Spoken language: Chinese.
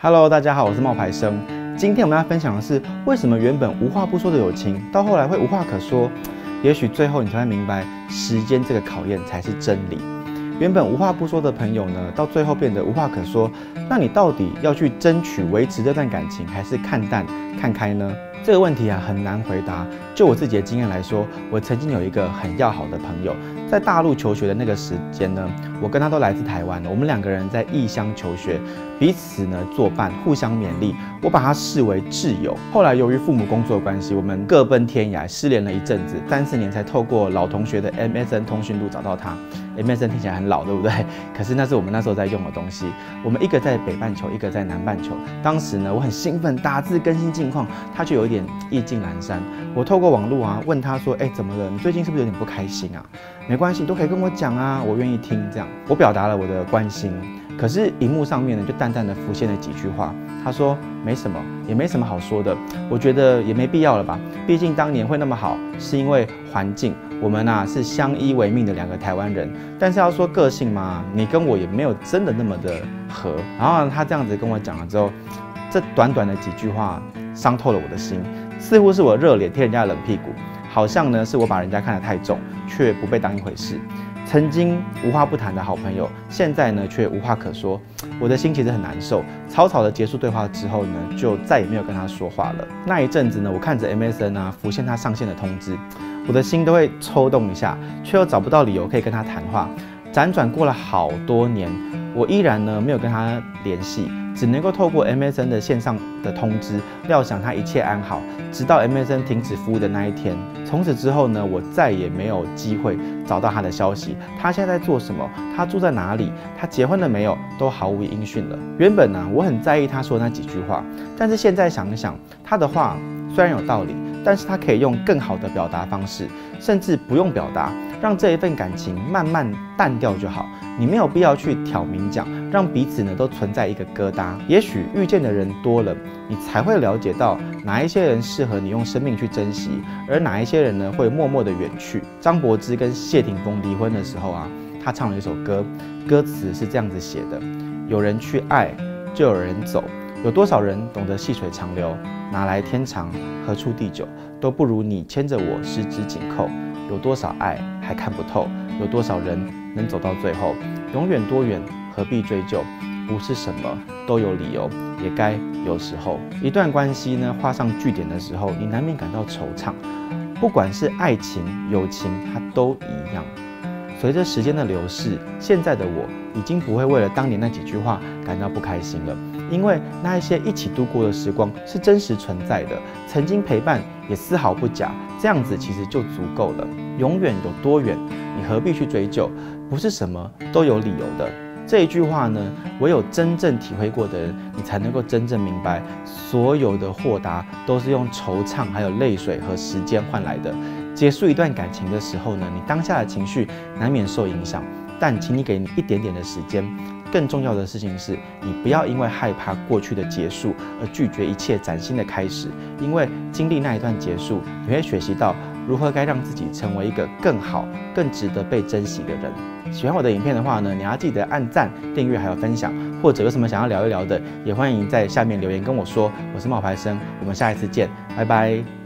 Hello，大家好，我是冒牌生。今天我们要分享的是，为什么原本无话不说的友情，到后来会无话可说？也许最后你才会明白，时间这个考验才是真理。原本无话不说的朋友呢，到最后变得无话可说，那你到底要去争取维持这段感情，还是看淡看开呢？这个问题啊，很难回答。就我自己的经验来说，我曾经有一个很要好的朋友。在大陆求学的那个时间呢，我跟他都来自台湾，我们两个人在异乡求学，彼此呢作伴，互相勉励。我把他视为挚友。后来由于父母工作关系，我们各奔天涯，失联了一阵子，三四年才透过老同学的 MSN 通讯录找到他。MSN 听起来很老，对不对？可是那是我们那时候在用的东西。我们一个在北半球，一个在南半球。当时呢，我很兴奋，打字更新近况，他就有有点意兴阑珊。我透过网络啊问他说：“哎，怎么了？你最近是不是有点不开心啊？”没关系，都可以跟我讲啊，我愿意听。这样，我表达了我的关心。可是荧幕上面呢，就淡淡的浮现了几句话。他说：“没什么，也没什么好说的。我觉得也没必要了吧。毕竟当年会那么好，是因为环境。我们呐是相依为命的两个台湾人。但是要说个性嘛，你跟我也没有真的那么的合。然后他这样子跟我讲了之后，这短短的几句话伤透了我的心，似乎是我热脸贴人家的冷屁股。”好像呢，是我把人家看得太重，却不被当一回事。曾经无话不谈的好朋友，现在呢却无话可说，我的心其实很难受。草草的结束对话之后呢，就再也没有跟他说话了。那一阵子呢，我看着 MSN 啊浮现他上线的通知，我的心都会抽动一下，却又找不到理由可以跟他谈话。辗转过了好多年，我依然呢没有跟他联系。只能够透过 MSN 的线上的通知，料想他一切安好，直到 MSN 停止服务的那一天。从此之后呢，我再也没有机会找到他的消息。他现在在做什么？他住在哪里？他结婚了没有？都毫无音讯了。原本呢、我很在意他说的那几句话，但是现在想一想，他的话虽然有道理，但是他可以用更好的表达方式，甚至不用表达，让这一份感情慢慢淡掉就好。你没有必要去挑明讲，让彼此呢都存在一个疙瘩。也许遇见的人多了，你才会了解到哪一些人适合你用生命去珍惜，而哪一些人呢会默默的远去。张柏芝跟谢霆锋离婚的时候啊，他唱了一首歌，歌词是这样子写的：有人去爱，就有人走。有多少人懂得细水长流？哪来天长，何处地久？都不如你牵着我十指紧扣。有多少爱还看不透？有多少人能走到最后？永远多远，何必追究？不是什么都有理由，也该有时候。一段关系呢，画上句点的时候，你难免感到惆怅。不管是爱情、友情，它都一样。随着时间的流逝，现在的我已经不会为了当年那几句话感到不开心了，因为那一些一起度过的时光是真实存在的，曾经陪伴也丝毫不假，这样子其实就足够了。永远有多远，你何必去追究？不是什么都有理由的。这一句话呢，唯有真正体会过的人，你才能够真正明白，所有的豁达都是用惆怅、还有泪水和时间换来的。结束一段感情的时候呢，你当下的情绪难免受影响，但请你给你一点点的时间。更重要的事情是，你不要因为害怕过去的结束而拒绝一切崭新的开始，因为经历那一段结束，你会学习到如何该让自己成为一个更好、更值得被珍惜的人。喜欢我的影片的话呢，你要记得按赞、订阅还有分享，或者有什么想要聊一聊的，也欢迎在下面留言跟我说。我是冒牌生，我们下一次见，拜拜。